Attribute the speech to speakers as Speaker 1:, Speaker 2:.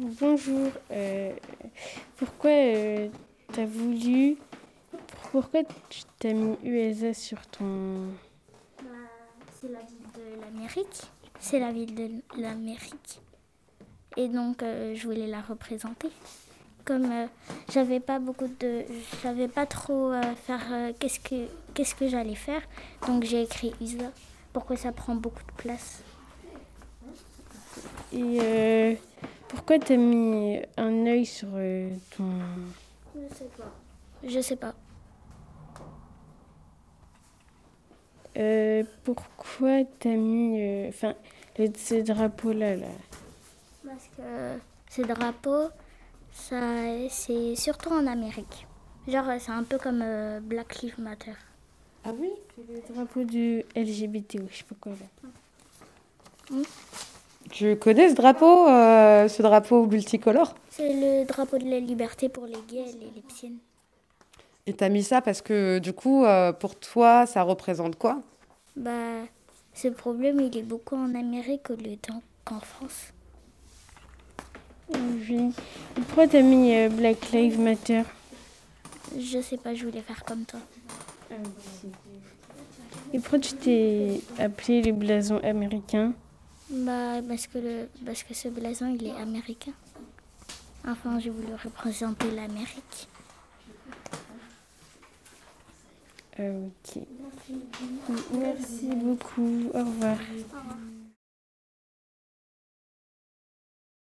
Speaker 1: Bonjour. euh, pourquoi tu as voulu. Pourquoi tu t'as mis USA sur ton.
Speaker 2: Bah, c'est la ville de l'Amérique. C'est la ville de l'Amérique. Et donc, euh, je voulais la représenter. Comme euh, j'avais pas beaucoup de. Je savais pas trop euh, faire. euh, qu'est-ce que, qu'est-ce que j'allais faire. Donc, j'ai écrit USA. Pourquoi ça prend beaucoup de place.
Speaker 1: Et euh, pourquoi tu as mis un œil sur euh, ton.
Speaker 2: Je sais pas. Je sais pas.
Speaker 1: Euh, pourquoi tu as mis. euh, Enfin, le- ce drapeau-là, là?
Speaker 2: Parce que ces drapeaux, ça, c'est surtout en Amérique. Genre, c'est un peu comme euh, Black Lives Matter.
Speaker 1: Ah oui? C'est le drapeau du LGBT, ou je sais pas quoi, là.
Speaker 3: Tu connais ce drapeau, euh, ce drapeau multicolore?
Speaker 2: C'est le drapeau de la liberté pour les gays et les lesbiennes.
Speaker 3: Et t'as mis ça parce que du coup, euh, pour toi, ça représente quoi?
Speaker 2: Bah, ce problème, il est beaucoup en Amérique au lieu d'en- qu'en France.
Speaker 1: Oui. Et pourquoi tu as mis euh, Black Lives Matter?
Speaker 2: Je sais pas, je voulais faire comme toi.
Speaker 1: Et pourquoi tu t'es appelé le blason américain
Speaker 2: Bah, parce que, le, parce que ce blason, il est américain. Enfin, j'ai voulu représenter l'Amérique.
Speaker 1: Ok. Merci beaucoup. Au revoir.